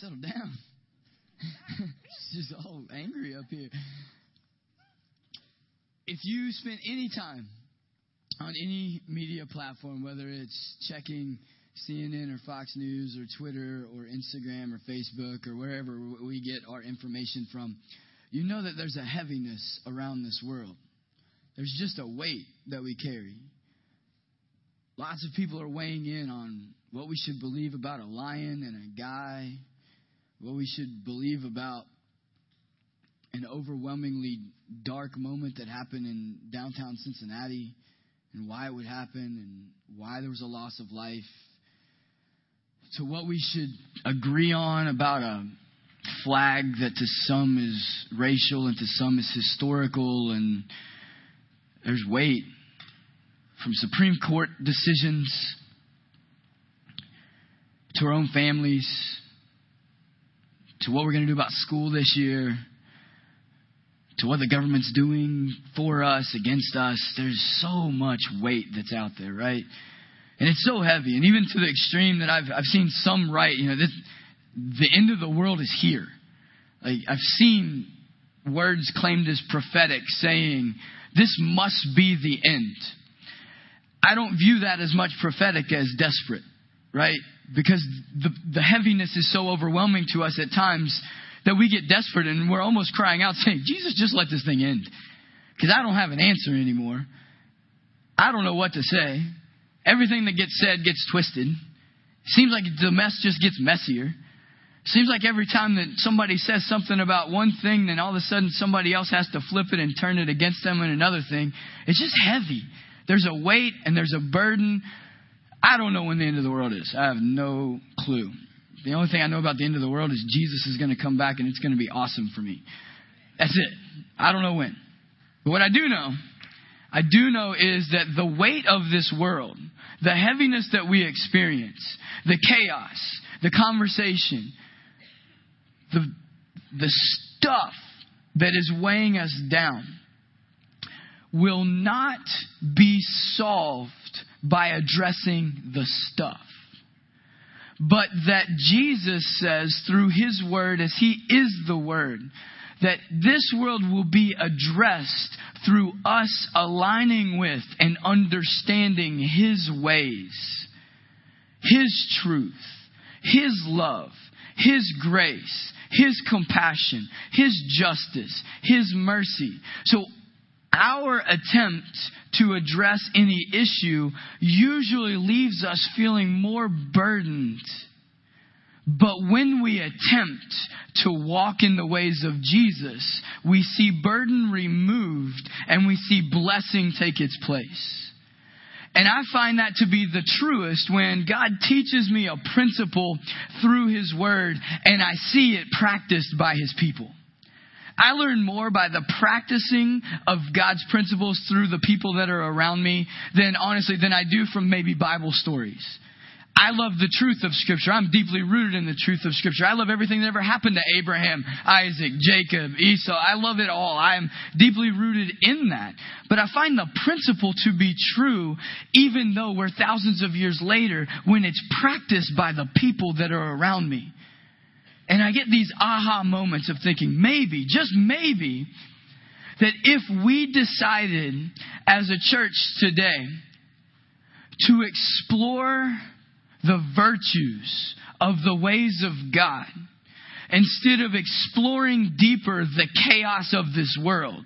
settle down. She's just all angry up here. If you spend any time on any media platform, whether it's checking CNN or Fox News or Twitter or Instagram or Facebook or wherever we get our information from, you know that there's a heaviness around this world. There's just a weight that we carry. Lots of people are weighing in on what we should believe about a lion and a guy, what we should believe about an overwhelmingly dark moment that happened in downtown Cincinnati and why it would happen and why there was a loss of life, to what we should agree on about a flag that to some is racial and to some is historical, and there's weight from Supreme Court decisions to our own families to what we're going to do about school this year to what the government's doing for us, against us. There's so much weight that's out there, right? And it's so heavy. And even to the extreme that I've, I've seen some write, you know, this, the end of the world is here. Like, I've seen words claimed as prophetic saying, this must be the end. I don't view that as much prophetic as desperate, right? Because the, the heaviness is so overwhelming to us at times that we get desperate and we're almost crying out saying, Jesus, just let this thing end. Because I don't have an answer anymore. I don't know what to say. Everything that gets said gets twisted. Seems like the mess just gets messier. Seems like every time that somebody says something about one thing, then all of a sudden somebody else has to flip it and turn it against them in another thing. It's just heavy. There's a weight and there's a burden. I don't know when the end of the world is. I have no clue. The only thing I know about the end of the world is Jesus is going to come back and it's going to be awesome for me. That's it. I don't know when. But what I do know, I do know is that the weight of this world, the heaviness that we experience, the chaos, the conversation, the, the stuff that is weighing us down will not be solved by addressing the stuff but that Jesus says through His Word, as He is the Word, that this world will be addressed through us aligning with and understanding His ways, His truth, His love, His grace, His compassion, His justice, His mercy. So our attempt to address any issue usually leaves us feeling more burdened. But when we attempt to walk in the ways of Jesus, we see burden removed and we see blessing take its place. And I find that to be the truest when God teaches me a principle through His Word and I see it practiced by His people. I learn more by the practicing of God's principles through the people that are around me than honestly than I do from maybe Bible stories. I love the truth of Scripture. I'm deeply rooted in the truth of Scripture. I love everything that ever happened to Abraham, Isaac, Jacob, Esau. I love it all. I'm deeply rooted in that. But I find the principle to be true even though we're thousands of years later when it's practiced by the people that are around me. And I get these aha moments of thinking, maybe, just maybe, that if we decided as a church today to explore the virtues of the ways of God, instead of exploring deeper the chaos of this world,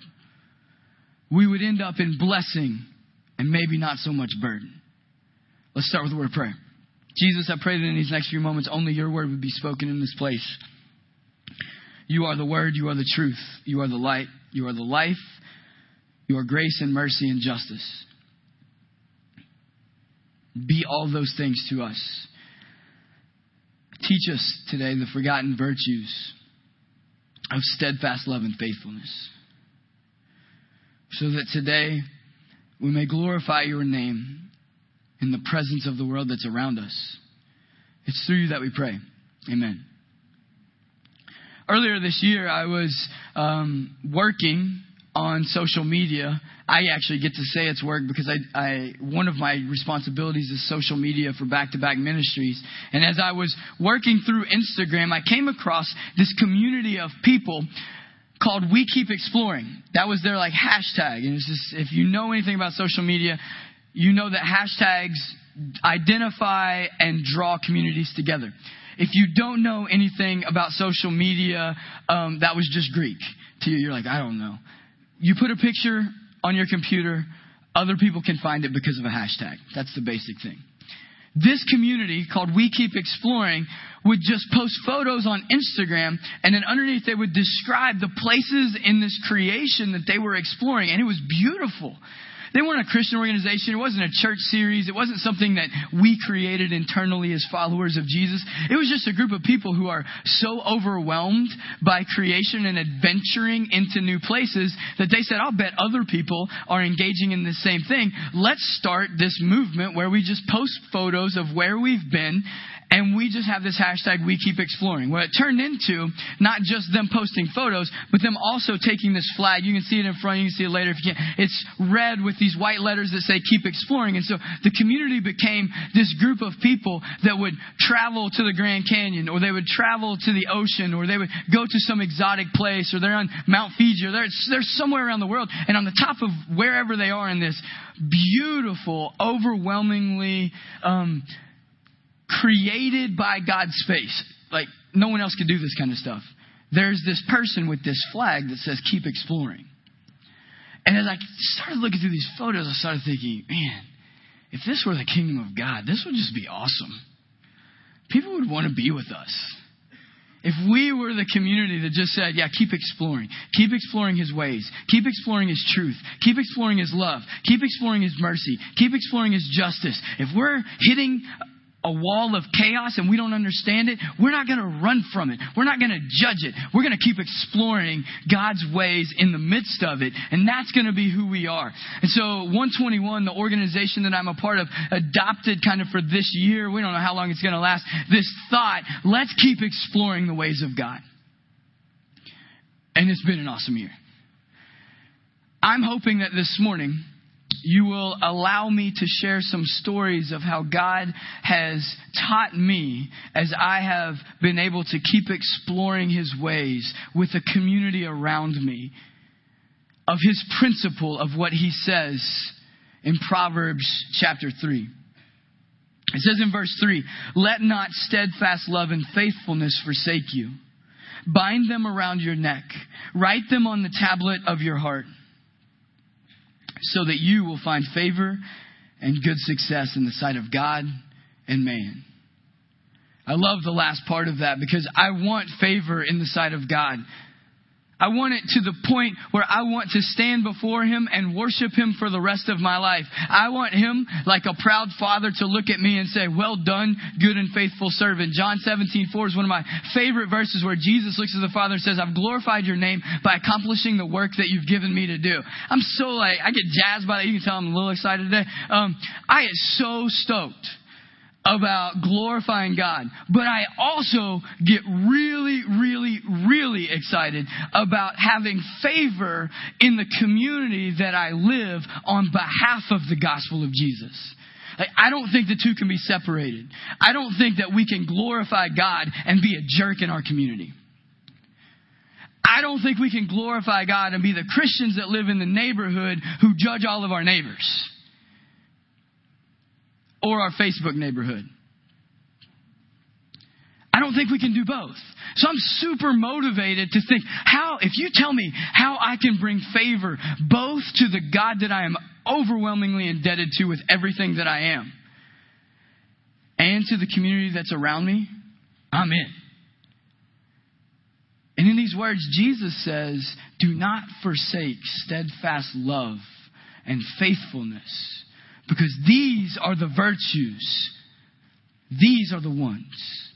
we would end up in blessing and maybe not so much burden. Let's start with a word of prayer. Jesus, I pray that in these next few moments only your word would be spoken in this place. You are the word, you are the truth, you are the light, you are the life, you are grace and mercy and justice. Be all those things to us. Teach us today the forgotten virtues of steadfast love and faithfulness. So that today we may glorify your name in the presence of the world that's around us. It's through you that we pray. Amen. Earlier this year, I was um, working on social media. I actually get to say it's work because I, I one of my responsibilities is social media for back to back ministries. And as I was working through Instagram, I came across this community of people called We Keep Exploring. That was their like hashtag. And it's just if you know anything about social media, you know that hashtags identify and draw communities together. If you don't know anything about social media, um, that was just Greek to you. You're like, I don't know. You put a picture on your computer, other people can find it because of a hashtag. That's the basic thing. This community called We Keep Exploring would just post photos on Instagram and then underneath they would describe the places in this creation that they were exploring and it was beautiful. They weren't a Christian organization. It wasn't a church series. It wasn't something that we created internally as followers of Jesus. It was just a group of people who are so overwhelmed by creation and adventuring into new places that they said, I'll bet other people are engaging in the same thing. Let's start this movement where we just post photos of where we've been and we just have this hashtag we keep exploring. What it turned into, not just them posting photos, but them also taking this flag. You can see it in front, you can see it later if you can. It's red with these white letters that say keep exploring. And so the community became this group of people that would travel to the Grand Canyon, or they would travel to the ocean, or they would go to some exotic place, or they're on Mount Fuji, or they're, they're somewhere around the world. And on the top of wherever they are in this beautiful, overwhelmingly, um, created by God's face. Like, no one else could do this kind of stuff. There's this person with this flag that says, keep exploring. And as I started looking through these photos, I started thinking, man, if this were the kingdom of God, this would just be awesome. People would want to be with us. If we were the community that just said, yeah, keep exploring, keep exploring His ways, keep exploring His truth, keep exploring His love, keep exploring His mercy, keep exploring His justice. If we're hitting a wall of chaos and we don't understand it, we're not going to run from it. We're not going to judge it. We're going to keep exploring God's ways in the midst of it. And that's going to be who we are. And so 121, the organization that I'm a part of, adopted kind of for this year, we don't know how long it's going to last, this thought, let's keep exploring the ways of God. And it's been an awesome year. I'm hoping that this morning, you will allow me to share some stories of how God has taught me as I have been able to keep exploring His ways with the community around me, of His principle of what He says in Proverbs chapter 3. It says in verse 3 Let not steadfast love and faithfulness forsake you. Bind them around your neck, write them on the tablet of your heart so that you will find favor and good success in the sight of God and man. I love the last part of that because I want favor in the sight of God. I want it to the point where I want to stand before Him and worship Him for the rest of my life. I want Him, like a proud father, to look at me and say, Well done, good and faithful servant. John 17, 4 is one of my favorite verses where Jesus looks at the Father and says, I've glorified your name by accomplishing the work that you've given me to do. I'm so like, I get jazzed by that. You can tell I'm a little excited today. Um, I get so stoked about glorifying God. But I also get really, really, really excited about having favor in the community that I live on behalf of the gospel of Jesus. Like, I don't think the two can be separated. I don't think that we can glorify God and be a jerk in our community. I don't think we can glorify God and be the Christians that live in the neighborhood who judge all of our neighbors or our Facebook neighborhood. I don't think we can do both. So I'm super motivated to think how, if you tell me how I can bring favor both to the God that I am overwhelmingly indebted to with everything that I am and to the community that's around me, I'm in. And in these words, Jesus says, Do not forsake steadfast love and faithfulness because these are the virtues. These are the ones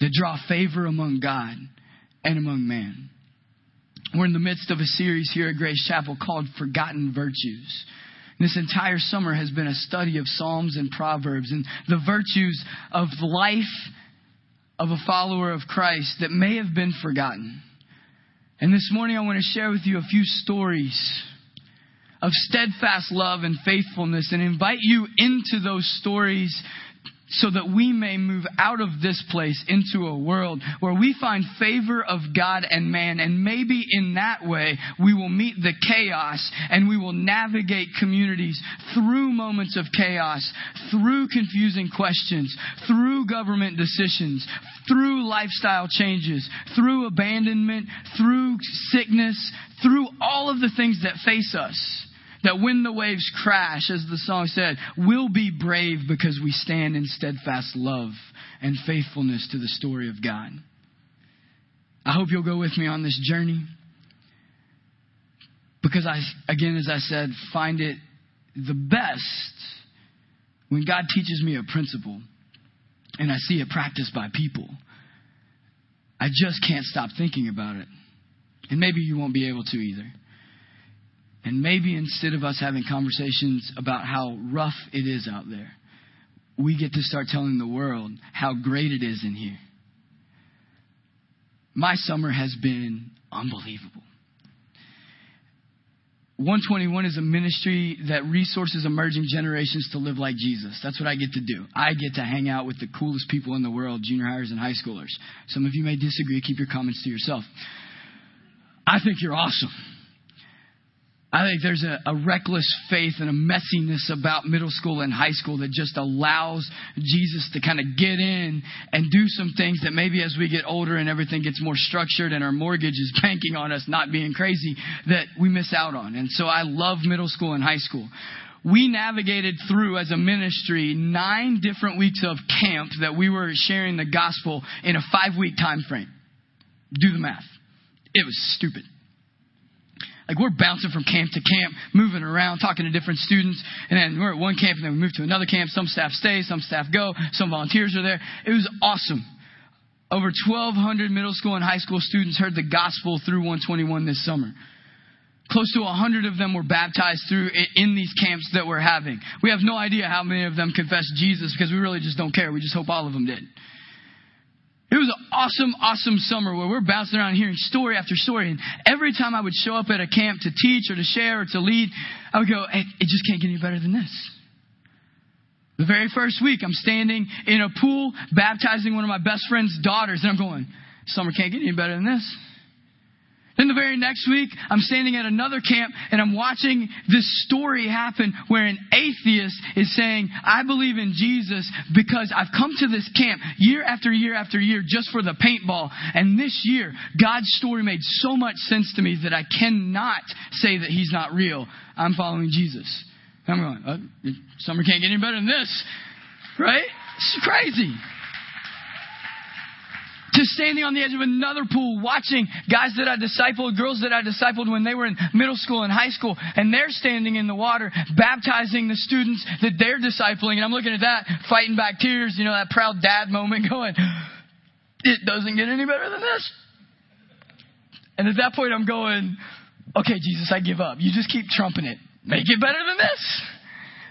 that draw favor among God and among man. We're in the midst of a series here at Grace Chapel called Forgotten Virtues. This entire summer has been a study of Psalms and Proverbs and the virtues of the life of a follower of Christ that may have been forgotten. And this morning I want to share with you a few stories of steadfast love and faithfulness and invite you into those stories so that we may move out of this place into a world where we find favor of God and man. And maybe in that way, we will meet the chaos and we will navigate communities through moments of chaos, through confusing questions, through government decisions, through lifestyle changes, through abandonment, through sickness, through all of the things that face us that when the waves crash, as the song said, we'll be brave because we stand in steadfast love and faithfulness to the story of God. I hope you'll go with me on this journey because I, again, as I said, find it the best when God teaches me a principle and I see it practiced by people. I just can't stop thinking about it. And maybe you won't be able to either. And maybe instead of us having conversations about how rough it is out there, we get to start telling the world how great it is in here. My summer has been unbelievable. 121 is a ministry that resources emerging generations to live like Jesus. That's what I get to do. I get to hang out with the coolest people in the world, junior highers and high schoolers. Some of you may disagree. Keep your comments to yourself. I think you're awesome. I think there's a, a, reckless faith and a messiness about middle school and high school that just allows Jesus to kind of get in and do some things that maybe as we get older and everything gets more structured and our mortgage is banking on us not being crazy that we miss out on. And so I love middle school and high school. We navigated through as a ministry nine different weeks of camp that we were sharing the gospel in a five week time frame. Do the math. It was stupid. Like we're bouncing from camp to camp, moving around, talking to different students, and then we're at one camp and then we move to another camp. Some staff stay, some staff go, some volunteers are there. It was awesome. Over 1,200 middle school and high school students heard the gospel through 121 this summer. Close to 100 of them were baptized through in these camps that we're having. We have no idea how many of them confessed Jesus because we really just don't care. We just hope all of them did. It was an awesome, awesome summer where we're bouncing around hearing story after story. And every time I would show up at a camp to teach or to share or to lead, I would go, it just can't get any better than this. The very first week, I'm standing in a pool baptizing one of my best friend's daughters, and I'm going, summer can't get any better than this. Then the very next week, I'm standing at another camp and I'm watching this story happen where an atheist is saying, I believe in Jesus because I've come to this camp year after year after year just for the paintball. And this year, God's story made so much sense to me that I cannot say that he's not real. I'm following Jesus. I'm going, oh, summer can't get any better than this. Right? It's crazy to standing on the edge of another pool watching guys that I discipled, girls that I discipled when they were in middle school and high school, and they're standing in the water baptizing the students that they're discipling. And I'm looking at that, fighting back tears, you know, that proud dad moment going, it doesn't get any better than this. And at that point, I'm going, okay, Jesus, I give up. You just keep trumping it. Make it better than this.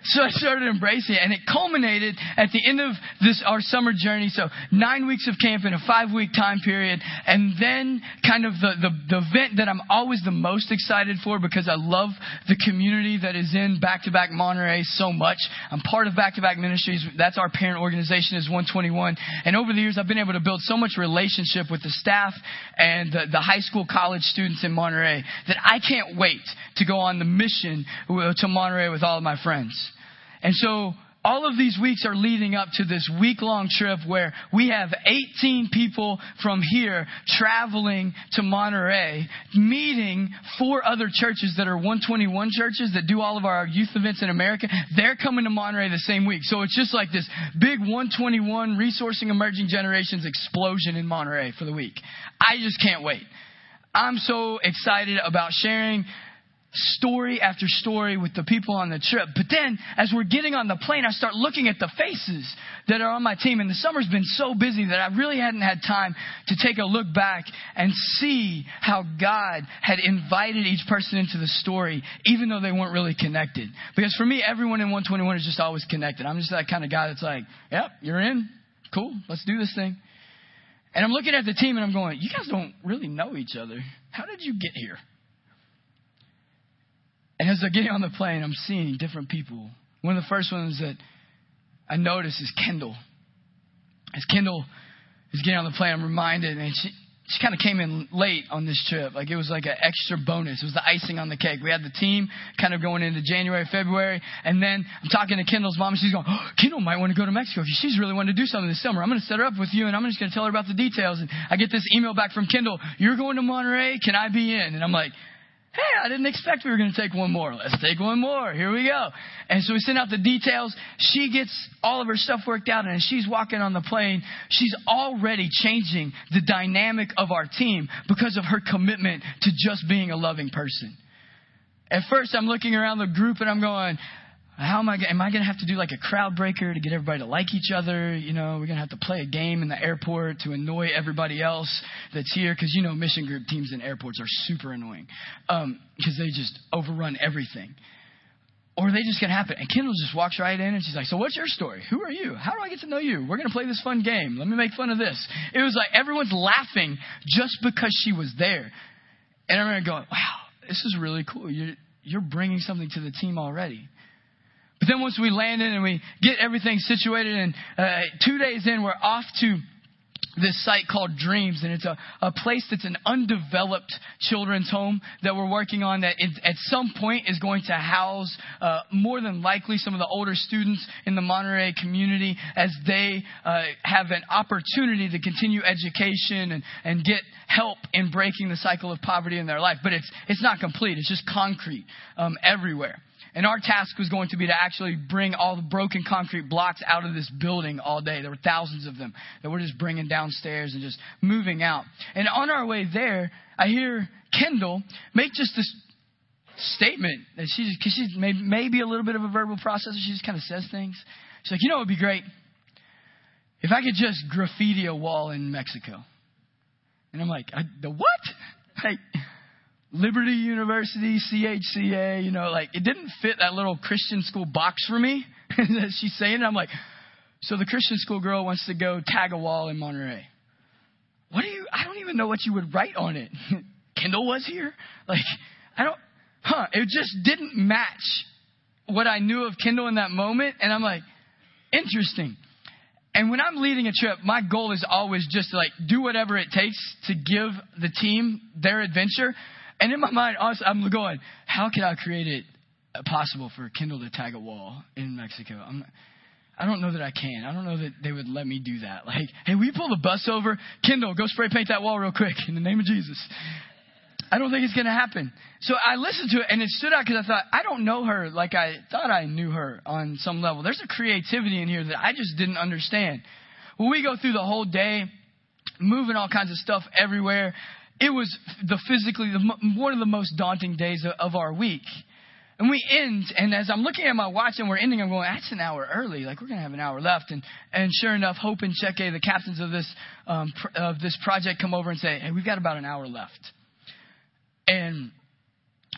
So I started embracing it, and it culminated at the end of this our summer journey. So nine weeks of camp in a five week time period, and then kind of the, the the event that I'm always the most excited for because I love the community that is in Back to Back Monterrey so much. I'm part of Back to Back Ministries. That's our parent organization is 121, and over the years I've been able to build so much relationship with the staff and the, the high school college students in Monterrey that I can't wait to go on the mission to Monterrey with all of my friends. And so all of these weeks are leading up to this week long trip where we have 18 people from here traveling to Monterrey, meeting four other churches that are 121 churches that do all of our youth events in America. They're coming to Monterrey the same week. So it's just like this big 121 resourcing emerging generations explosion in Monterrey for the week. I just can't wait. I'm so excited about sharing story after story with the people on the trip. But then, as we're getting on the plane, I start looking at the faces that are on my team. And the summer's been so busy that I really hadn't had time to take a look back and see how God had invited each person into the story, even though they weren't really connected. Because for me, everyone in 121 is just always connected. I'm just that kind of guy that's like, yep, you're in. Cool. Let's do this thing. And I'm looking at the team and I'm going, you guys don't really know each other. How did you get here? And as they're getting on the plane, I'm seeing different people. One of the first ones that I notice is Kendall. As Kendall is getting on the plane, I'm reminded, and she, she kind of came in late on this trip. Like it was like an extra bonus. It was the icing on the cake. We had the team kind of going into January, February, and then I'm talking to Kendall's mom, and she's going, oh, Kendall might want to go to Mexico. She's really wanting to do something this summer. I'm going to set her up with you, and I'm just going to tell her about the details. And I get this email back from Kendall, you're going to Monterrey. Can I be in? And I'm like, Hey, I didn't expect we were going to take one more. Let's take one more. Here we go. And so we send out the details. She gets all of her stuff worked out, and as she's walking on the plane, she's already changing the dynamic of our team because of her commitment to just being a loving person. At first, I'm looking around the group and I'm going, how am I? Am I going to have to do like a crowd breaker to get everybody to like each other? You know, we're going to have to play a game in the airport to annoy everybody else that's here because you know mission group teams in airports are super annoying because um, they just overrun everything. Or they just to happen? And Kendall just walks right in and she's like, So what's your story? Who are you? How do I get to know you? We're going to play this fun game. Let me make fun of this. It was like everyone's laughing just because she was there. And I'm going, Wow, this is really cool. You're, you're bringing something to the team already. But then once we land in and we get everything situated, and uh, two days in, we're off to this site called Dreams, and it's a, a place that's an undeveloped children's home that we're working on that it, at some point is going to house uh, more than likely some of the older students in the Monterrey community as they uh, have an opportunity to continue education and, and get help in breaking the cycle of poverty in their life. But it's, it's not complete, it's just concrete um, everywhere. And our task was going to be to actually bring all the broken concrete blocks out of this building all day. There were thousands of them that we're just bringing downstairs and just moving out. And on our way there, I hear Kendall make just this statement that she's, because she's maybe, maybe a little bit of a verbal processor. She just kind of says things. She's like, you know, it would be great if I could just graffiti a wall in Mexico. And I'm like, the what? Like, Liberty University, CHCA, you know, like it didn't fit that little Christian school box for me. She's saying. I'm like, so the Christian school girl wants to go tag a wall in Monterrey. What do you, I don't even know what you would write on it. Kendall was here? Like, I don't, huh, it just didn't match what I knew of Kendall in that moment. And I'm like, interesting. And when I'm leading a trip, my goal is always just to like do whatever it takes to give the team their adventure. And in my mind, honestly, I'm going, how can I create it possible for Kendall to tag a wall in Mexico? I'm, I don't know that I can. I don't know that they would let me do that. Like, hey, we pull the bus over? Kendall, go spray paint that wall real quick in the name of Jesus. I don't think it's going to happen. So I listened to it and it stood out because I thought, I don't know her like I thought I knew her on some level. There's a creativity in here that I just didn't understand. Well, we go through the whole day, moving all kinds of stuff everywhere it was the physically the, one of the most daunting days of, of our week. And we end, and as I'm looking at my watch and we're ending, I'm going, that's an hour early. Like we're gonna have an hour left. And and sure enough, Hope and Cheque, the captains of this um, pr- of this project, come over and say, hey, we've got about an hour left. And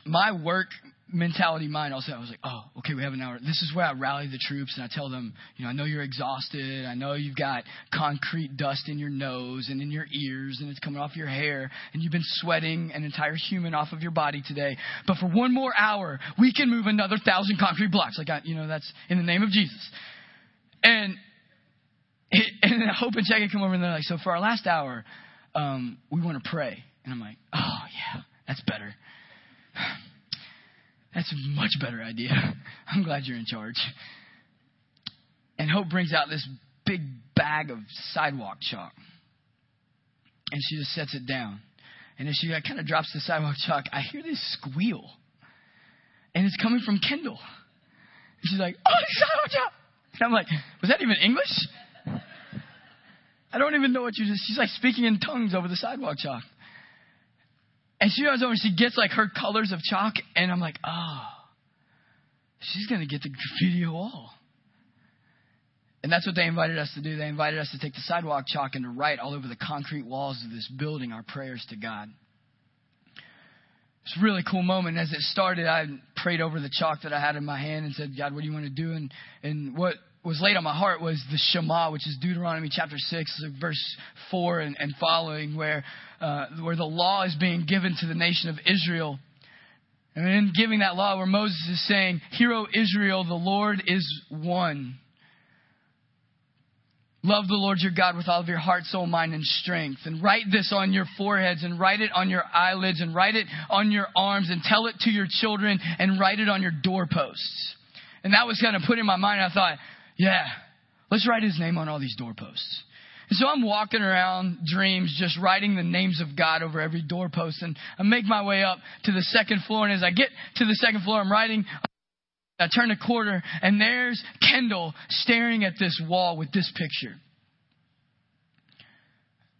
my work mentality mind also I was like, oh, okay, we have an hour. This is where I rally the troops and I tell them, you know, I know you're exhausted. I know you've got concrete dust in your nose and in your ears and it's coming off your hair and you've been sweating an entire human off of your body today. But for one more hour, we can move another thousand concrete blocks. Like, I, you know, that's in the name of Jesus. And and then Hope and Cheque come over and they're like, so for our last hour, um, we want to pray. And I'm like, oh yeah, that's better. That's a much better idea. I'm glad you're in charge. And Hope brings out this big bag of sidewalk chalk. And she just sets it down. And as she kind of drops the sidewalk chalk, I hear this squeal. And it's coming from Kendall. And she's like, oh, sidewalk chalk. And I'm like, was that even English? I don't even know what you just, she's like speaking in tongues over the sidewalk chalk. And she goes over and she gets like her colors of chalk, and I'm like, oh, she's going to get the graffiti wall. And that's what they invited us to do. They invited us to take the sidewalk chalk and to write all over the concrete walls of this building our prayers to God. It's a really cool moment. As it started, I prayed over the chalk that I had in my hand and said, God, what do you want to do? And, and what was laid on my heart was the Shema, which is Deuteronomy chapter 6, verse 4 and, and following, where, uh, where the law is being given to the nation of Israel. And in giving that law, where Moses is saying, Hear, O Israel, the Lord is one. Love the Lord your God with all of your heart, soul, mind, and strength. And write this on your foreheads and write it on your eyelids and write it on your arms and tell it to your children and write it on your doorposts. And that was kind of put in my mind. I thought, yeah, let's write his name on all these doorposts. And so I'm walking around dreams, just writing the names of God over every doorpost. And I make my way up to the second floor. And as I get to the second floor, I'm writing. I turn a corner, and there's Kendall staring at this wall with this picture.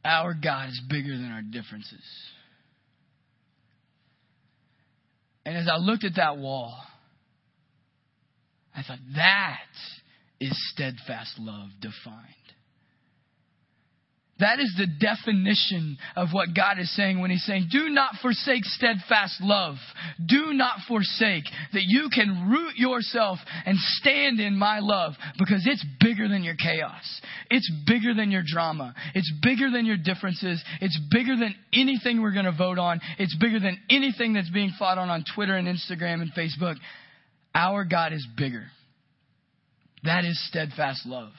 Our God is bigger than our differences. And as I looked at that wall, I thought, that is steadfast love defined. That is the definition of what God is saying when He's saying, Do not forsake steadfast love. Do not forsake that you can root yourself and stand in my love because it's bigger than your chaos. It's bigger than your drama. It's bigger than your differences. It's bigger than anything we're going to vote on. It's bigger than anything that's being fought on on Twitter and Instagram and Facebook. Our God is bigger. That is steadfast love.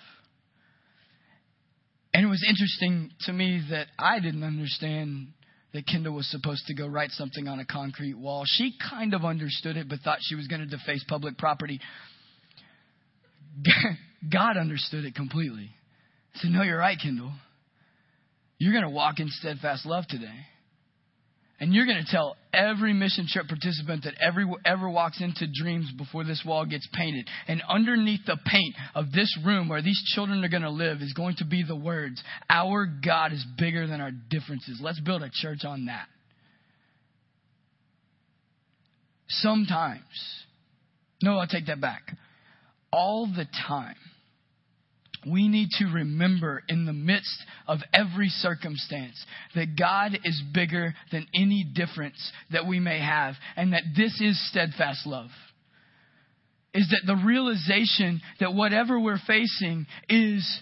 And it was interesting to me that I didn't understand that Kendall was supposed to go write something on a concrete wall. She kind of understood it, but thought she was going to deface public property. God understood it completely. I said, No, you're right, Kendall. You're going to walk in steadfast love today. And you're going to tell every mission trip participant that every, ever walks into dreams before this wall gets painted. And underneath the paint of this room where these children are going to live is going to be the words, Our God is bigger than our differences. Let's build a church on that. Sometimes, no, I'll take that back. All the time, we need to remember in the midst of every circumstance that God is bigger than any difference that we may have, and that this is steadfast love. Is that the realization that whatever we're facing is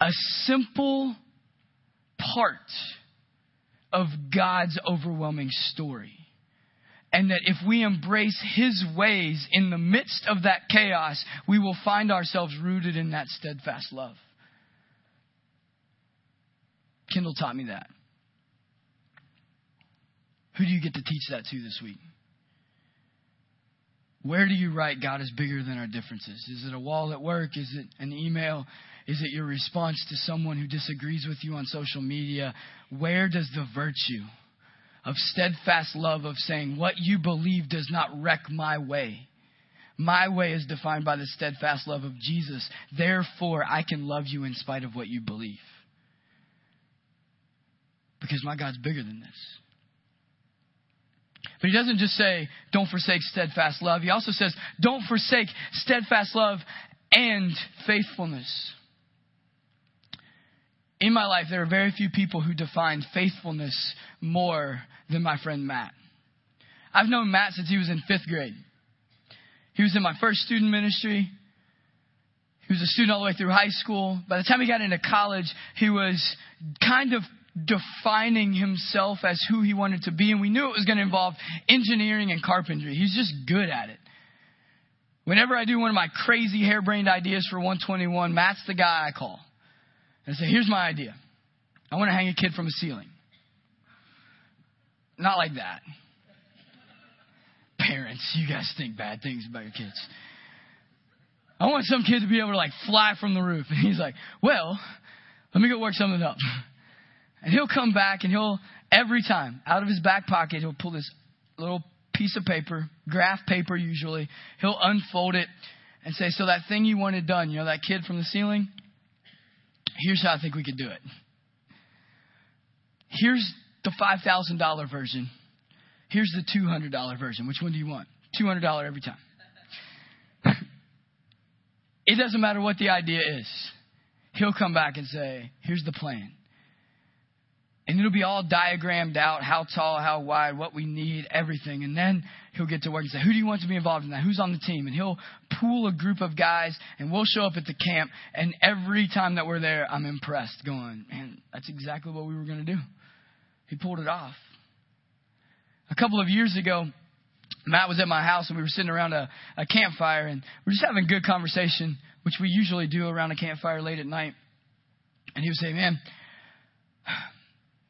a simple part of God's overwhelming story. And that if we embrace His ways in the midst of that chaos, we will find ourselves rooted in that steadfast love. Kendall taught me that. Who do you get to teach that to this week? Where do you write God is bigger than our differences? Is it a wall at work? Is it an email? Is it your response to someone who disagrees with you on social media? Where does the virtue of steadfast love of saying, What you believe does not wreck my way. My way is defined by the steadfast love of Jesus. Therefore, I can love you in spite of what you believe. Because my God's bigger than this. But he doesn't just say, don't forsake steadfast love. He also says, don't forsake steadfast love and faithfulness in my life, there are very few people who define faithfulness more than my friend Matt. I've known Matt since he was in fifth grade. He was in my first student ministry. He was a student all the way through high school. By the time he got into college, he was kind of defining himself as who he wanted to be, and we knew it was going to involve engineering and carpentry. He's just good at it. Whenever I do one of my crazy harebrained ideas for 121, Matt's the guy I call and say, here's my idea. I want to hang a kid from a ceiling. Not like that. Parents, you guys think bad things about your kids. I want some kid to be able to like fly from the roof. And he's like, well, let me go work something up. And he'll come back and he'll, every time, out of his back pocket, he'll pull this little piece of paper, graph paper usually. He'll unfold it and say, so that thing you wanted done, you know, that kid from the ceiling, Here's how I think we could do it. Here's the $5,000 version. Here's the $200 version. Which one do you want? $200 every time. it doesn't matter what the idea is. He'll come back and say, Here's the plan. And it'll be all diagrammed out how tall, how wide, what we need, everything. And then he'll get to work and say, Who do you want to be involved in that? Who's on the team? And he'll pool a group of guys, and we'll show up at the camp. And every time that we're there, I'm impressed, going, Man, that's exactly what we were going to do. He pulled it off. A couple of years ago, Matt was at my house and we were sitting around a, a campfire and we are just having good conversation, which we usually do around a campfire late at night. And he was saying, Man,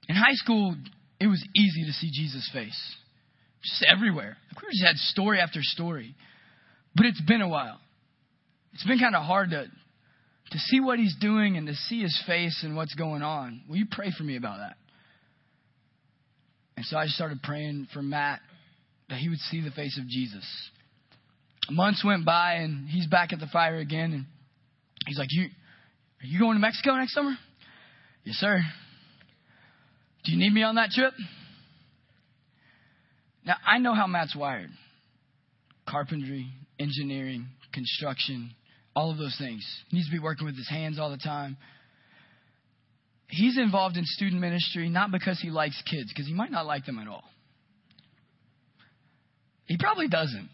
in high school, it was easy to see Jesus' face. Just everywhere. We just had story after story. But it's been a while. It's been kind of hard to to see what he's doing and to see his face and what's going on. Will you pray for me about that? And so I started praying for Matt that he would see the face of Jesus. Months went by and he's back at the fire again and he's like, You are you going to Mexico next summer? Yes, sir. Do you need me on that trip? Now I know how Matt's wired. Carpentry, engineering, construction, all of those things. He needs to be working with his hands all the time. He's involved in student ministry not because he likes kids, because he might not like them at all. He probably doesn't.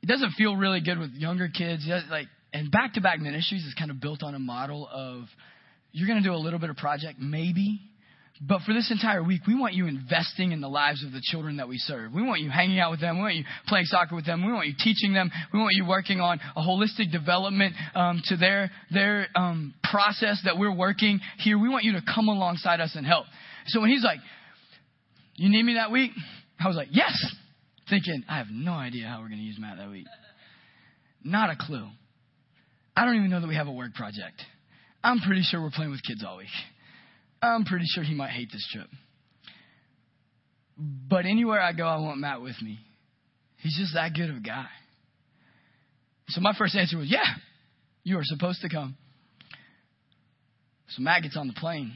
He doesn't feel really good with younger kids. Like, and back to back ministries is kind of built on a model of you're going to do a little bit of project, maybe, but for this entire week, we want you investing in the lives of the children that we serve. We want you hanging out with them. We want you playing soccer with them. We want you teaching them. We want you working on a holistic development um, to their their um, process that we're working here. We want you to come alongside us and help. So when he's like, "You need me that week," I was like, "Yes." thinking, I have no idea how we're going to use Matt that week. Not a clue. I don't even know that we have a work project. I'm pretty sure we're playing with kids all week. I'm pretty sure he might hate this trip. But anywhere I go, I want Matt with me. He's just that good of a guy. So my first answer was, Yeah, you are supposed to come. So Matt gets on the plane.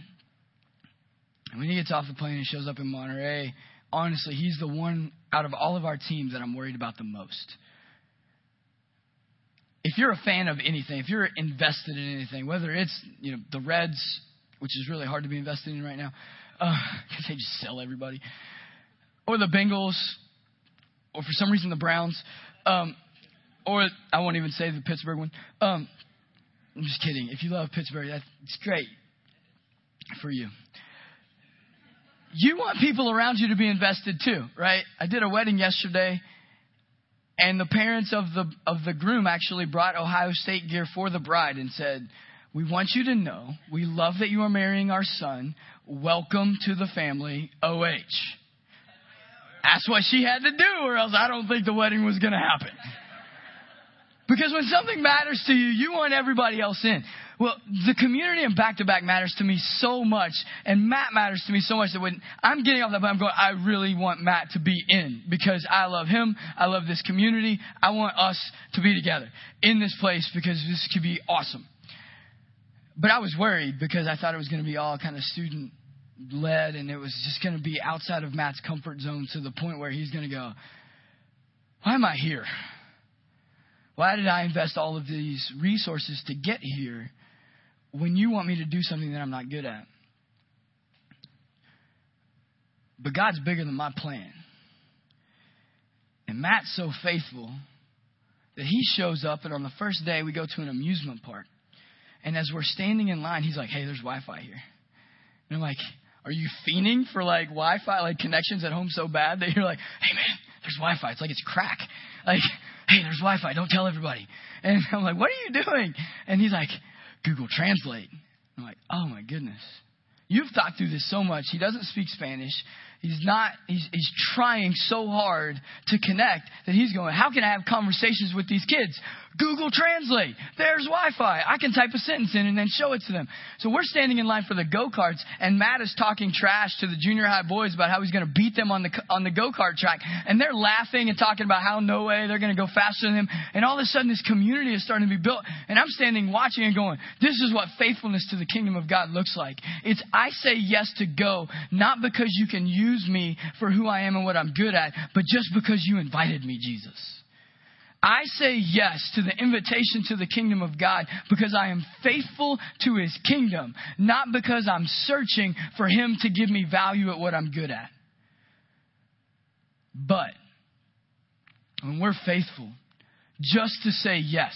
And when he gets off the plane and shows up in Monterrey, honestly, he's the one out of all of our teams that I'm worried about the most. If you're a fan of anything, if you're invested in anything, whether it's you know the Reds, which is really hard to be invested in right now, because uh, they just sell everybody, or the Bengals, or for some reason the Browns, um, or I won't even say the Pittsburgh one. Um, I'm just kidding. If you love Pittsburgh, that's great for you you want people around you to be invested too, right? I did a wedding yesterday and the parents of the of the groom actually brought Ohio State gear for the bride and said, "We want you to know we love that you are marrying our son. Welcome to the family, OH." That's what she had to do, or else I don't think the wedding was going to happen. Because when something matters to you, you want everybody else in. Well, the community and back to back matters to me so much, and Matt matters to me so much that when I'm getting off that I'm going, I really want Matt to be in because I love him. I love this community. I want us to be together in this place because this could be awesome. But I was worried because I thought it was going to be all kind of student led and it was just going to be outside of Matt's comfort zone to the point where he's going to go, Why am I here? Why did I invest all of these resources to get here when you want me to do something that I'm not good at? But God's bigger than my plan. And Matt's so faithful that he shows up, and on the first day, we go to an amusement park. And as we're standing in line, he's like, hey, there's Wi Fi here. And I'm like, are you fiending for like Wi Fi, like connections at home so bad that you're like, hey, man, there's Wi Fi. It's like it's crack. Like, hey, there's Wi Fi. Don't tell everybody. And I'm like, what are you doing? And he's like, Google Translate. I'm like, oh my goodness. You've thought through this so much. He doesn't speak Spanish. He's not, he's, he's trying so hard to connect that he's going, how can I have conversations with these kids? Google Translate. There's Wi-Fi. I can type a sentence in and then show it to them. So we're standing in line for the go-karts and Matt is talking trash to the junior high boys about how he's going to beat them on the, on the go-kart track. And they're laughing and talking about how no way they're going to go faster than him. And all of a sudden this community is starting to be built. And I'm standing watching and going, this is what faithfulness to the kingdom of God looks like. It's I say yes to go, not because you can use me for who I am and what I'm good at, but just because you invited me, Jesus. I say yes to the invitation to the kingdom of God because I am faithful to his kingdom, not because I'm searching for him to give me value at what I'm good at. But when we're faithful, just to say yes,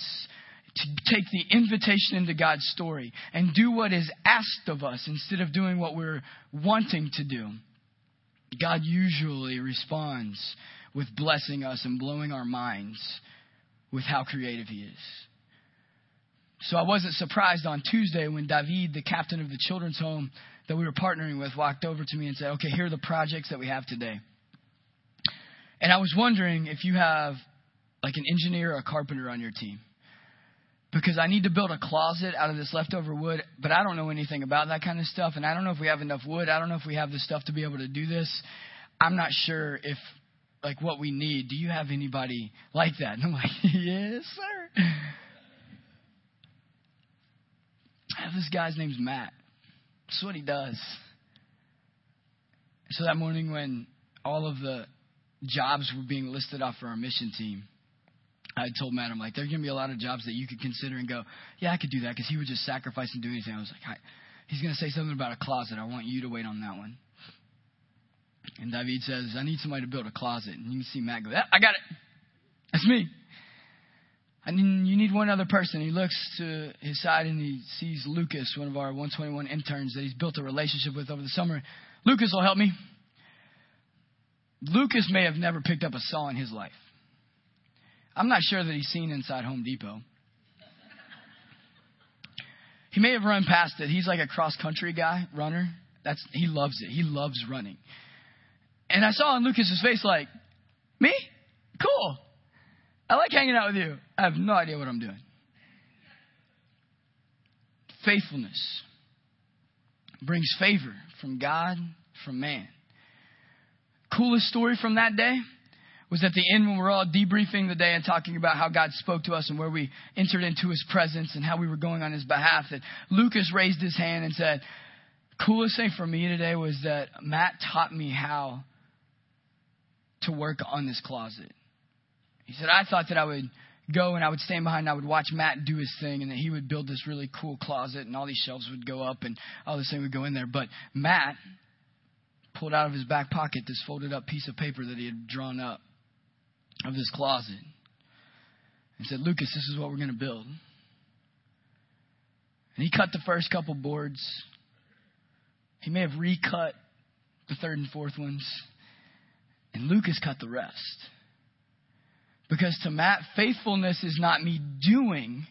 to take the invitation into God's story and do what is asked of us instead of doing what we're wanting to do, God usually responds with blessing us and blowing our minds with how creative He is. So I wasn't surprised on Tuesday when David, the captain of the children's home that we were partnering with, walked over to me and said, Okay, here are the projects that we have today. And I was wondering if you have like an engineer or a carpenter on your team. Because I need to build a closet out of this leftover wood, but I don't know anything about that kind of stuff. And I don't know if we have enough wood. I don't know if we have the stuff to be able to do this. I'm not sure if, like, what we need. Do you have anybody like that? And I'm like, yes, sir. I have this guy's name's Matt. That's what he does. So that morning when all of the jobs were being listed off for our mission team, I told Matt, I'm like, there's going to be a lot of jobs that you could consider and go, yeah, I could do that because he would just sacrifice and do anything. I was like, he's going to say something about a closet. I want you to wait on that one. And David says, I need somebody to build a closet. And you can see Matt go, I got it. That's me. I mean, you need one other person. He looks to his side and he sees Lucas, one of our 121 interns that he's built a relationship with over the summer. Lucas will help me. Lucas may have never picked up a saw in his life. I'm not sure that he's seen inside Home Depot. He may have run past it. He's like a cross country guy, runner. That's he loves it. He loves running. And I saw on Lucas's face like, me? Cool. I like hanging out with you. I have no idea what I'm doing. Faithfulness brings favor from God, from man. Coolest story from that day was at the end when we are all debriefing the day and talking about how God spoke to us and where we entered into his presence and how we were going on his behalf that Lucas raised his hand and said, coolest thing for me today was that Matt taught me how to work on this closet. He said, I thought that I would go and I would stand behind and I would watch Matt do his thing and that he would build this really cool closet and all these shelves would go up and all this thing would go in there. But Matt pulled out of his back pocket this folded up piece of paper that he had drawn up of this closet and said, Lucas, this is what we're going to build. And he cut the first couple boards. He may have recut the third and fourth ones. And Lucas cut the rest. Because to Matt, faithfulness is not me doing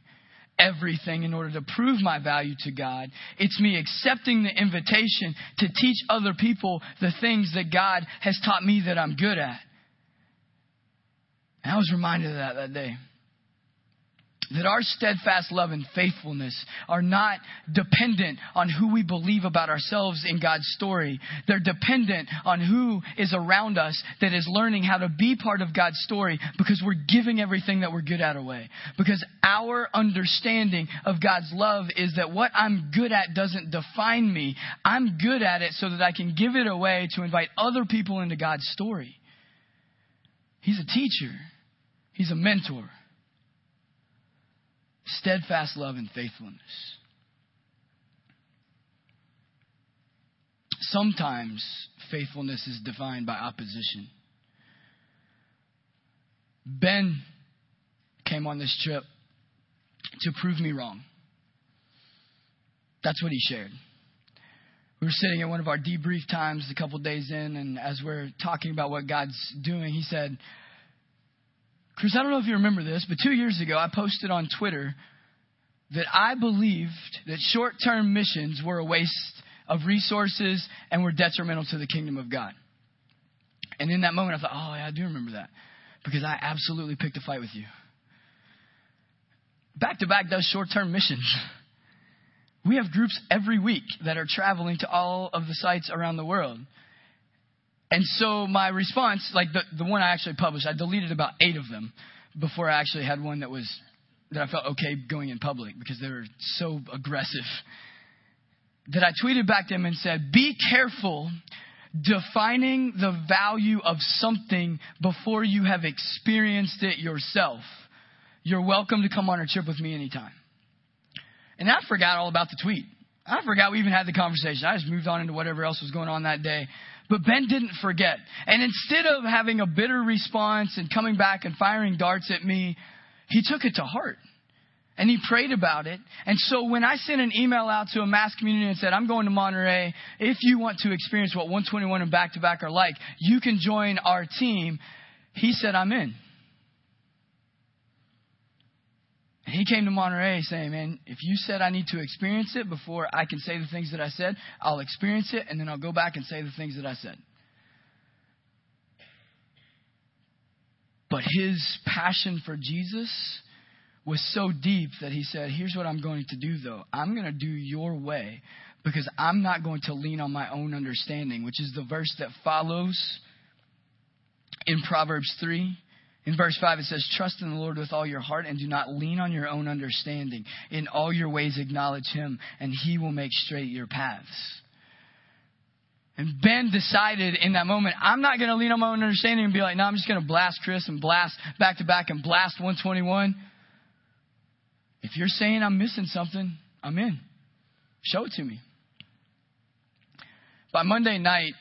everything in order to prove my value to God. It's me accepting the invitation to teach other people the things that God has taught me that I'm good at. And I was reminded of that that day. That our steadfast love and faithfulness are not dependent on who we believe about ourselves in God's story. They're dependent on who is around us that is learning how to be part of God's story because we're giving everything that we're good at away. Because our understanding of God's love is that what I'm good at doesn't define me. I'm good at it so that I can give it away to invite other people into God's story. He's a teacher. He's a mentor. Steadfast love and faithfulness. Sometimes faithfulness is defined by opposition. Ben came on this trip to prove me wrong. That's what he shared. We were sitting at one of our debrief times a couple days in, and as we're talking about what God's doing, he said, Chris, I don't know if you remember this, but two years ago I posted on Twitter that I believed that short term missions were a waste of resources and were detrimental to the kingdom of God. And in that moment I thought, oh, yeah, I do remember that because I absolutely picked a fight with you. Back to back does short term missions. We have groups every week that are traveling to all of the sites around the world. And so my response, like the, the one I actually published, I deleted about eight of them before I actually had one that was that I felt okay going in public because they were so aggressive. That I tweeted back to them and said, Be careful defining the value of something before you have experienced it yourself. You're welcome to come on a trip with me anytime. And I forgot all about the tweet. I forgot we even had the conversation. I just moved on into whatever else was going on that day. But Ben didn't forget. And instead of having a bitter response and coming back and firing darts at me, he took it to heart. And he prayed about it. And so when I sent an email out to a mass community and said, I'm going to Monterrey, if you want to experience what 121 and back to back are like, you can join our team. He said, I'm in. And he came to Monterrey saying, Man, if you said I need to experience it before I can say the things that I said, I'll experience it and then I'll go back and say the things that I said. But his passion for Jesus was so deep that he said, Here's what I'm going to do, though. I'm going to do your way because I'm not going to lean on my own understanding, which is the verse that follows in Proverbs 3. In verse 5, it says, Trust in the Lord with all your heart and do not lean on your own understanding. In all your ways, acknowledge him, and he will make straight your paths. And Ben decided in that moment, I'm not going to lean on my own understanding and be like, no, I'm just going to blast Chris and blast back to back and blast 121. If you're saying I'm missing something, I'm in. Show it to me. By Monday night,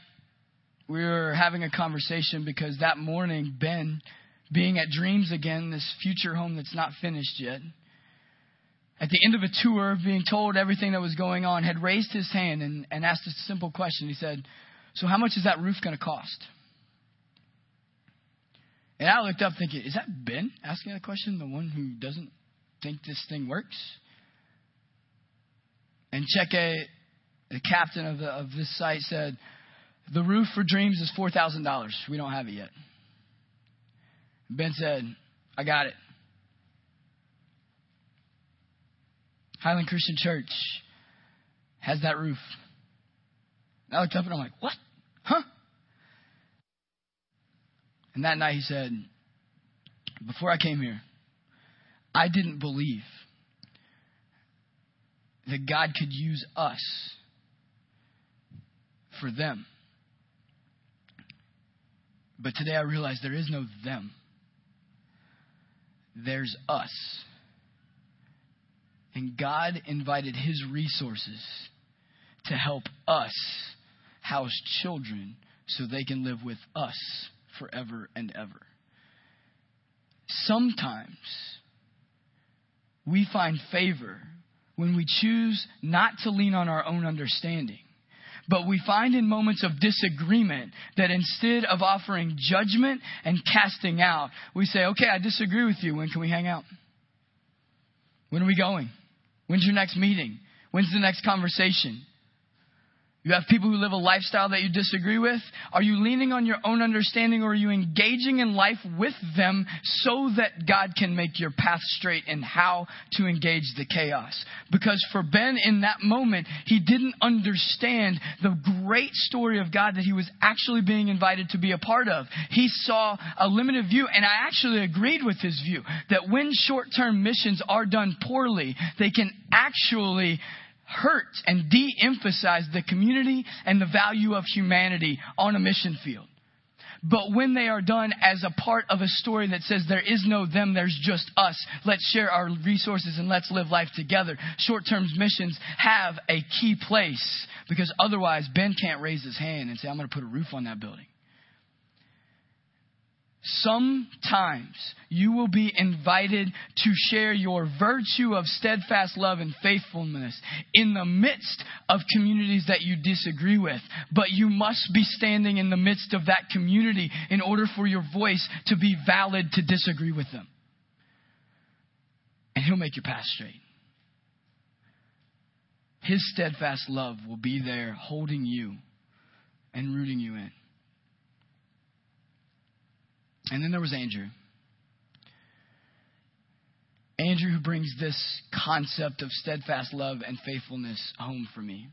we were having a conversation because that morning, Ben being at Dreams again, this future home that's not finished yet. At the end of a tour, being told everything that was going on, had raised his hand and, and asked a simple question. He said, So, how much is that roof going to cost? And I looked up thinking, Is that Ben asking that question? The one who doesn't think this thing works? And Cheke, the captain of, the, of this site, said, The roof for Dreams is $4,000. We don't have it yet. Ben said, I got it. Highland Christian Church has that roof. I looked up and I'm like, what? Huh? And that night he said, before I came here, I didn't believe that God could use us for them. But today I realize there is no them there's us. And God invited His resources to help us house children so they can live with us forever and ever. Sometimes we find favor when we choose not to lean on our own understanding but we find in moments of disagreement that instead of offering judgment and casting out, we say, okay, I disagree with you. When can we hang out? When are we going? When's your next meeting? When's the next conversation? You have people who live a lifestyle that you disagree with. Are you leaning on your own understanding or are you engaging in life with them so that God can make your path straight and how to engage the chaos? Because for Ben in that moment, he didn't understand the great story of God that he was actually being invited to be a part of. He saw a limited view and I actually agreed with his view that when short-term missions are done poorly, they can actually hurt and de emphasize the community and the value of humanity on a mission field. But when they are done as a part of a story that says there is no them, there's just us, let's share our resources and let's live life together, short term missions have a key place because otherwise Ben can't raise his hand and say, I'm going to put a roof on that building. Sometimes you will be invited to share your virtue of steadfast love and faithfulness in the midst of communities that you disagree with. But you must be standing in the midst of that community in order for your voice to be valid to disagree with them. And He'll make your path straight. His steadfast love will be there holding you and rooting you in. And then there was Andrew. Andrew, who brings this concept of steadfast love and faithfulness home for me.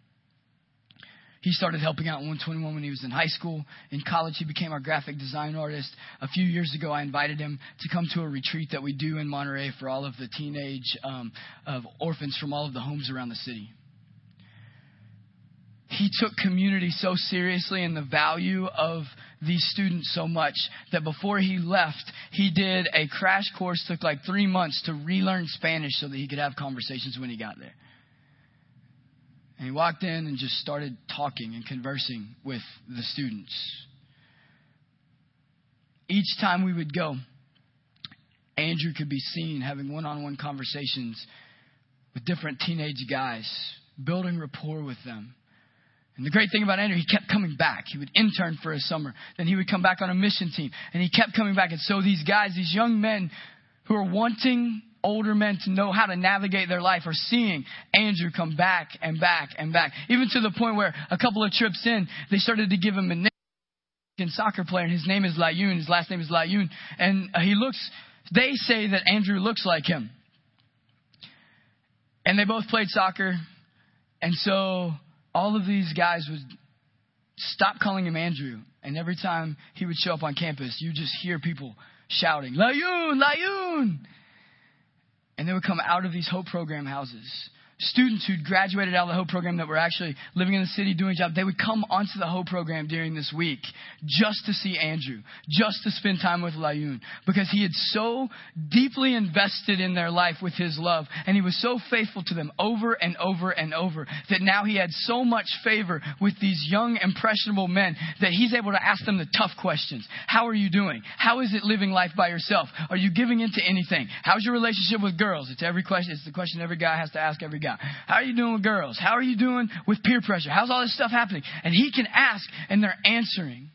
He started helping out 121 when he was in high school. In college, he became our graphic design artist. A few years ago, I invited him to come to a retreat that we do in Monterrey for all of the teenage um, of orphans from all of the homes around the city. He took community so seriously and the value of these students so much that before he left, he did a crash course, took like three months to relearn Spanish so that he could have conversations when he got there. And he walked in and just started talking and conversing with the students. Each time we would go, Andrew could be seen having one on one conversations with different teenage guys, building rapport with them. And the great thing about Andrew, he kept coming back. He would intern for a summer. Then he would come back on a mission team. And he kept coming back. And so these guys, these young men who are wanting older men to know how to navigate their life are seeing Andrew come back and back and back. Even to the point where a couple of trips in, they started to give him a nickname soccer player, and his name is Layun. His last name is Layun. And uh, he looks, they say that Andrew looks like him. And they both played soccer. And so all of these guys would stop calling him Andrew. And every time he would show up on campus, you just hear people shouting, Layun, Layun. And they would come out of these Hope Program houses students who'd graduated out of the Hope program that were actually living in the city doing jobs, they would come onto the Hope program during this week just to see Andrew, just to spend time with Layun, because he had so deeply invested in their life with his love, and he was so faithful to them over and over and over that now he had so much favor with these young, impressionable men that he's able to ask them the tough questions. How are you doing? How is it living life by yourself? Are you giving into anything? How's your relationship with girls? It's every question. It's the question every guy has to ask every guy. How are you doing with girls? How are you doing with peer pressure? How's all this stuff happening? And he can ask, and they're answering.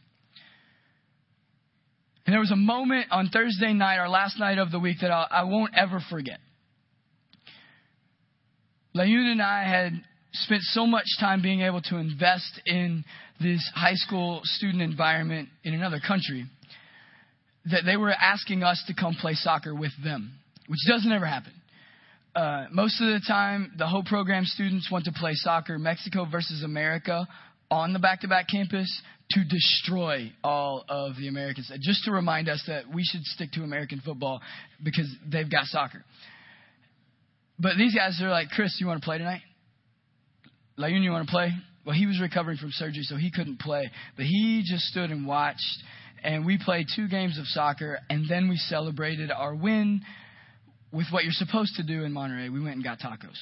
And there was a moment on Thursday night, our last night of the week, that I'll, I will not ever forget. Layun and I had spent so much time being able to invest in this high school student environment in another country that they were asking us to come play soccer with them, which doesn't ever happen uh, most of the time, the Hope program students want to play soccer, Mexico versus America, on the back to back campus to destroy all of the Americans. Just to remind us that we should stick to American football because they've got soccer. But these guys are like, Chris, you want to play tonight? Layun, you want to play? Well, he was recovering from surgery, so he couldn't play. But he just stood and watched. And we played two games of soccer, and then we celebrated our win with what you're supposed to do in Monterrey, we went and got tacos.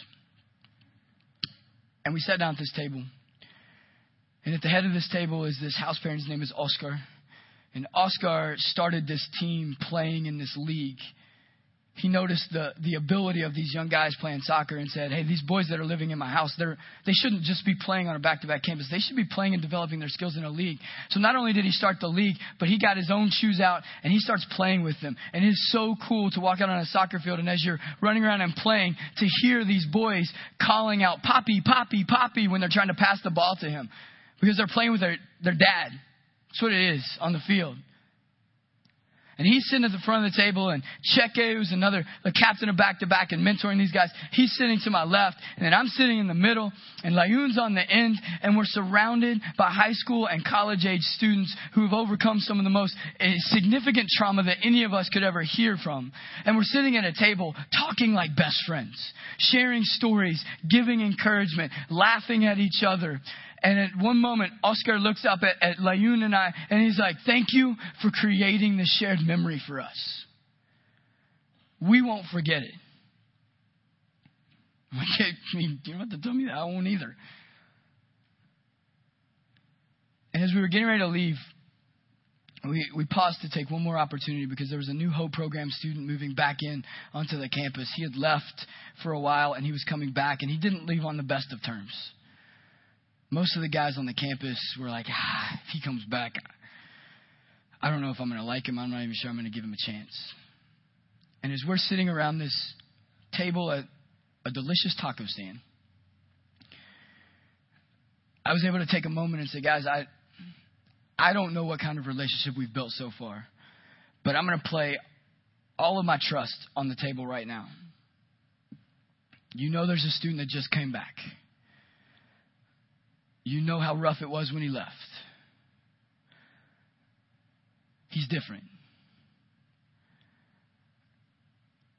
And we sat down at this table. And at the head of this table is this house parent. His name is Oscar. And Oscar started this team playing in this league he noticed the, the ability of these young guys playing soccer and said, hey, these boys that are living in my house, they're, they shouldn't just be playing on a back to back campus. They should be playing and developing their skills in a league. So not only did he start the league, but he got his own shoes out and he starts playing with them. And it is so cool to walk out on a soccer field and as you're running around and playing, to hear these boys calling out, Poppy, Poppy, Poppy, when they're trying to pass the ball to him. Because they're playing with their, their dad. That's what it is on the field. And he's sitting at the front of the table, and Cheque, who's another the captain of back to back and mentoring these guys, he's sitting to my left, and then I'm sitting in the middle, and Layun's on the end, and we're surrounded by high school and college age students who have overcome some of the most eh, significant trauma that any of us could ever hear from. And we're sitting at a table talking like best friends, sharing stories, giving encouragement, laughing at each other. And at one moment, Oscar looks up at, at Layun and I, and he's like, Thank you for creating this shared memory for us. We won't forget it. Like, you don't have to tell me that. I won't either. And as we were getting ready to leave, we, we paused to take one more opportunity because there was a new Hope program student moving back in onto the campus. He had left for a while and he was coming back, and he didn't leave on the best of terms most of the guys on the campus were like, ah, if he comes back, I don't know if I'm going to like him. I'm not even sure I'm going to give him a chance. And as we're sitting around this table at a delicious taco stand, I was able to take a moment and say, guys, I, I don't know what kind of relationship we've built so far, but I'm going to play all of my trust on the table right now. You know there's a student that just came back. You know how rough it was when he left. He's different.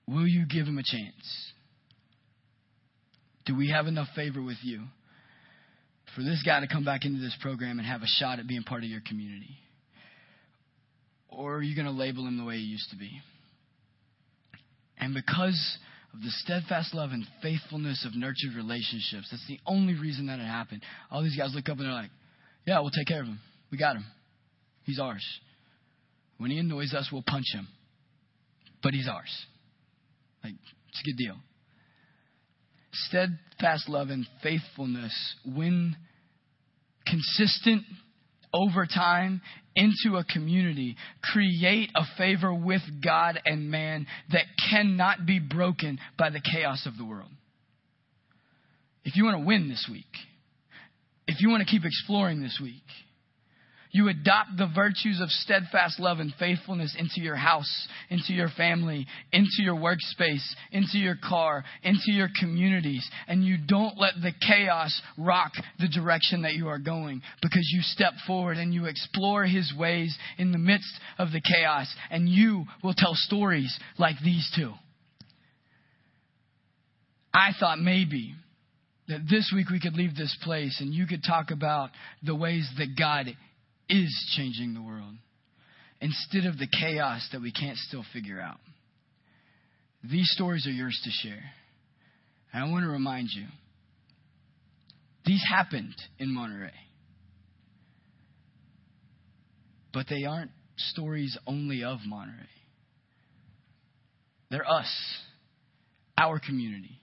Will you give him a chance? Do we have enough favor with you for this guy to come back into this program and have a shot at being part of your community? Or are you going to label him the way he used to be? And because of the steadfast love and faithfulness of nurtured relationships, that's the only reason that it happened. All these guys look up and they're like, yeah, we'll take care of him. We got him. He's ours. When he annoys us, we'll punch him. But he's ours. Like, it's a good deal. Steadfast love and faithfulness win consistent over time into a community, create a favor with God and man that cannot be broken by the chaos of the world. If you want to win this week, if you want to keep exploring this week, you adopt the virtues of steadfast love and faithfulness into your house, into your family, into your workspace, into your car, into your communities, and you don't let the chaos rock the direction that you are going because you step forward and you explore His ways in the midst of the chaos, and you will tell stories like these two. I thought maybe that this week we could leave this place and you could talk about the ways that God is changing the world instead of the chaos that we can't still figure out. These stories are yours to share. And I want to remind you these happened in Monterrey. But they aren't stories only of Monterrey. They're us, our community,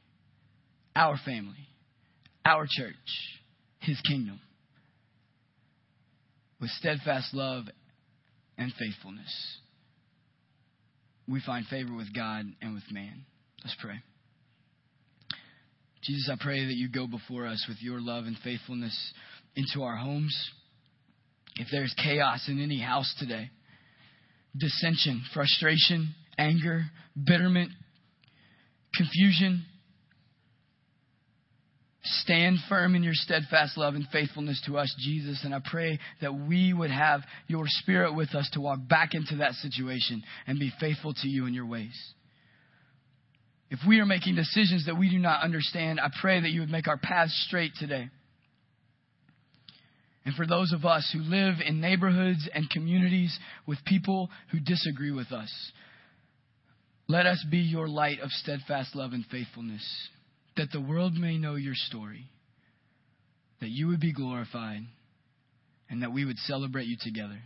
our family, our church, His kingdom with steadfast love and faithfulness. We find favor with God and with man. Let's pray. Jesus, I pray that you go before us with your love and faithfulness into our homes. If there's chaos in any house today, dissension, frustration, anger, bitterment, confusion, Stand firm in your steadfast love and faithfulness to us, Jesus. And I pray that we would have your spirit with us to walk back into that situation and be faithful to you in your ways. If we are making decisions that we do not understand, I pray that you would make our paths straight today. And for those of us who live in neighborhoods and communities with people who disagree with us, let us be your light of steadfast love and faithfulness that the world may know your story, that you would be glorified, and that we would celebrate you together.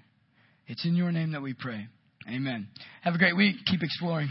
It's in your name that we pray. Amen. Have a great week. Keep exploring.